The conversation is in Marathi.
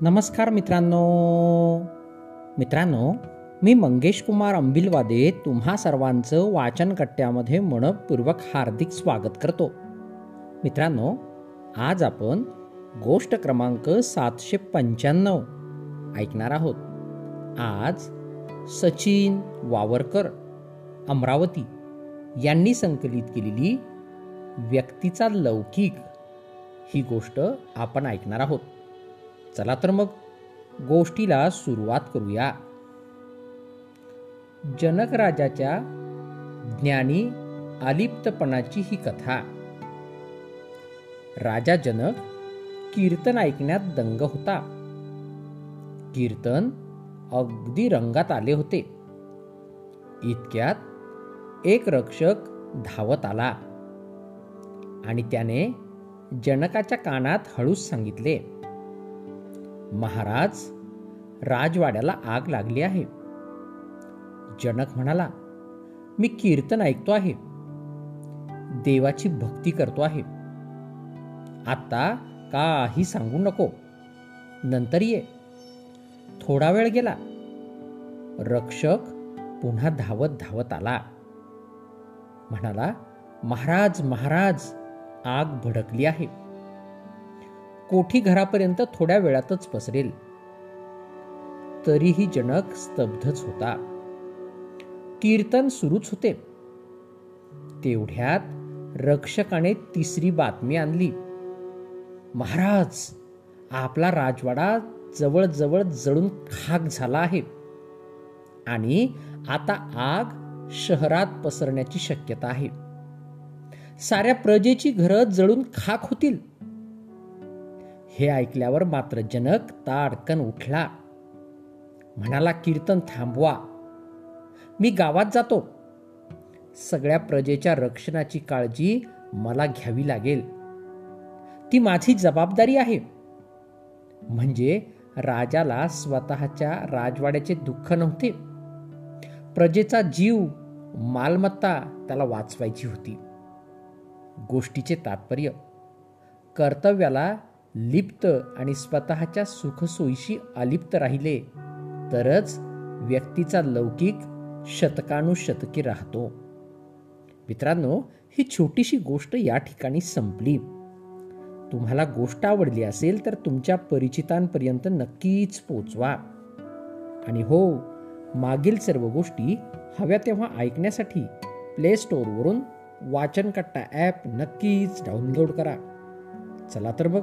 नमस्कार मित्रांनो. मित्रांनो मी मंगेश कुमार अंबिलवादे तुम्हा सर्वांचं वाचन कट्ट्यामध्ये मनपूर्वक हार्दिक स्वागत करतो. मित्रांनो आज आपण गोष्ट क्रमांक सातशे पंच्याण्णव ऐकणार आहोत. आज सचिन वावरकर अमरावती यांनी संकलित केलेली व्यक्तीचा लौकिक ही गोष्ट आपण ऐकणार आहोत. चला तर मग गोष्टीला सुरुवात करूया. जनक राजाच्या ज्ञानी अलिप्तपणाची ही कथा. राजा जनक कीर्तन ऐकण्यात दंग होता. कीर्तन अगदी रंगात आले होते. इतक्यात एक रक्षक धावत आला आणि त्याने जनकाच्या कानात हळूच सांगितले महाराज राजवाड्याला आग लागली आहे. जनक म्हणाला मी कीर्तन ऐकतो आहे. देवाची भक्ती करतो आहे. आता काही सांगू नको. नंतर ये. थोडा वेळ गेला. रक्षक पुन्हा धावत धावत आला. म्हणाला महाराज महाराज आग भडकली आहे. कोठी घरापर्यंत थोड्या वेळातच पसरेल. तरीही जनक स्तब्धच होता. कीर्तन सुरूच होते. तेवढ्यात रक्षकाने तिसरी बातमी आणली. महाराज आपला राजवाडा जवळजवळ जळून खाक झाला आहे आणि आता आग शहरात पसरण्याची शक्यता आहे. साऱ्या प्रजेची घरं जळून खाक होतील. हे ऐकल्यावर मात्र जनक ताडकन उठला. म्हणाला कीर्तन थांबवा. मी गावात जातो. सगळ्या प्रजेच्या रक्षणाची काळजी मला घ्यावी लागेल. ती माझी जबाबदारी आहे. म्हणजे राजाला स्वतःच्या राजवाड्याचे दुःख नव्हते. प्रजेचा जीव मालमत्ता त्याला वाचवायची होती. गोष्टीचे तात्पर्य कर्तव्याला लिप्त आणि स्वतःच्या सुखसोयीशी अलिप्त राहिले तरच व्यक्तीचा लौकिक शतकानुशतकी राहतो. मित्रांनो ही छोटीशी गोष्ट या ठिकाणी संपली. तुम्हाला गोष्ट आवडली असेल तर तुमच्या परिचितांपर्यंत नक्कीच पोचवा. आणि हो मागील सर्व गोष्टी हव्या तेव्हा ऐकण्यासाठी प्ले स्टोअरवरून वाचनकट्टा ॲप नक्कीच डाउनलोड करा. चला तर बघ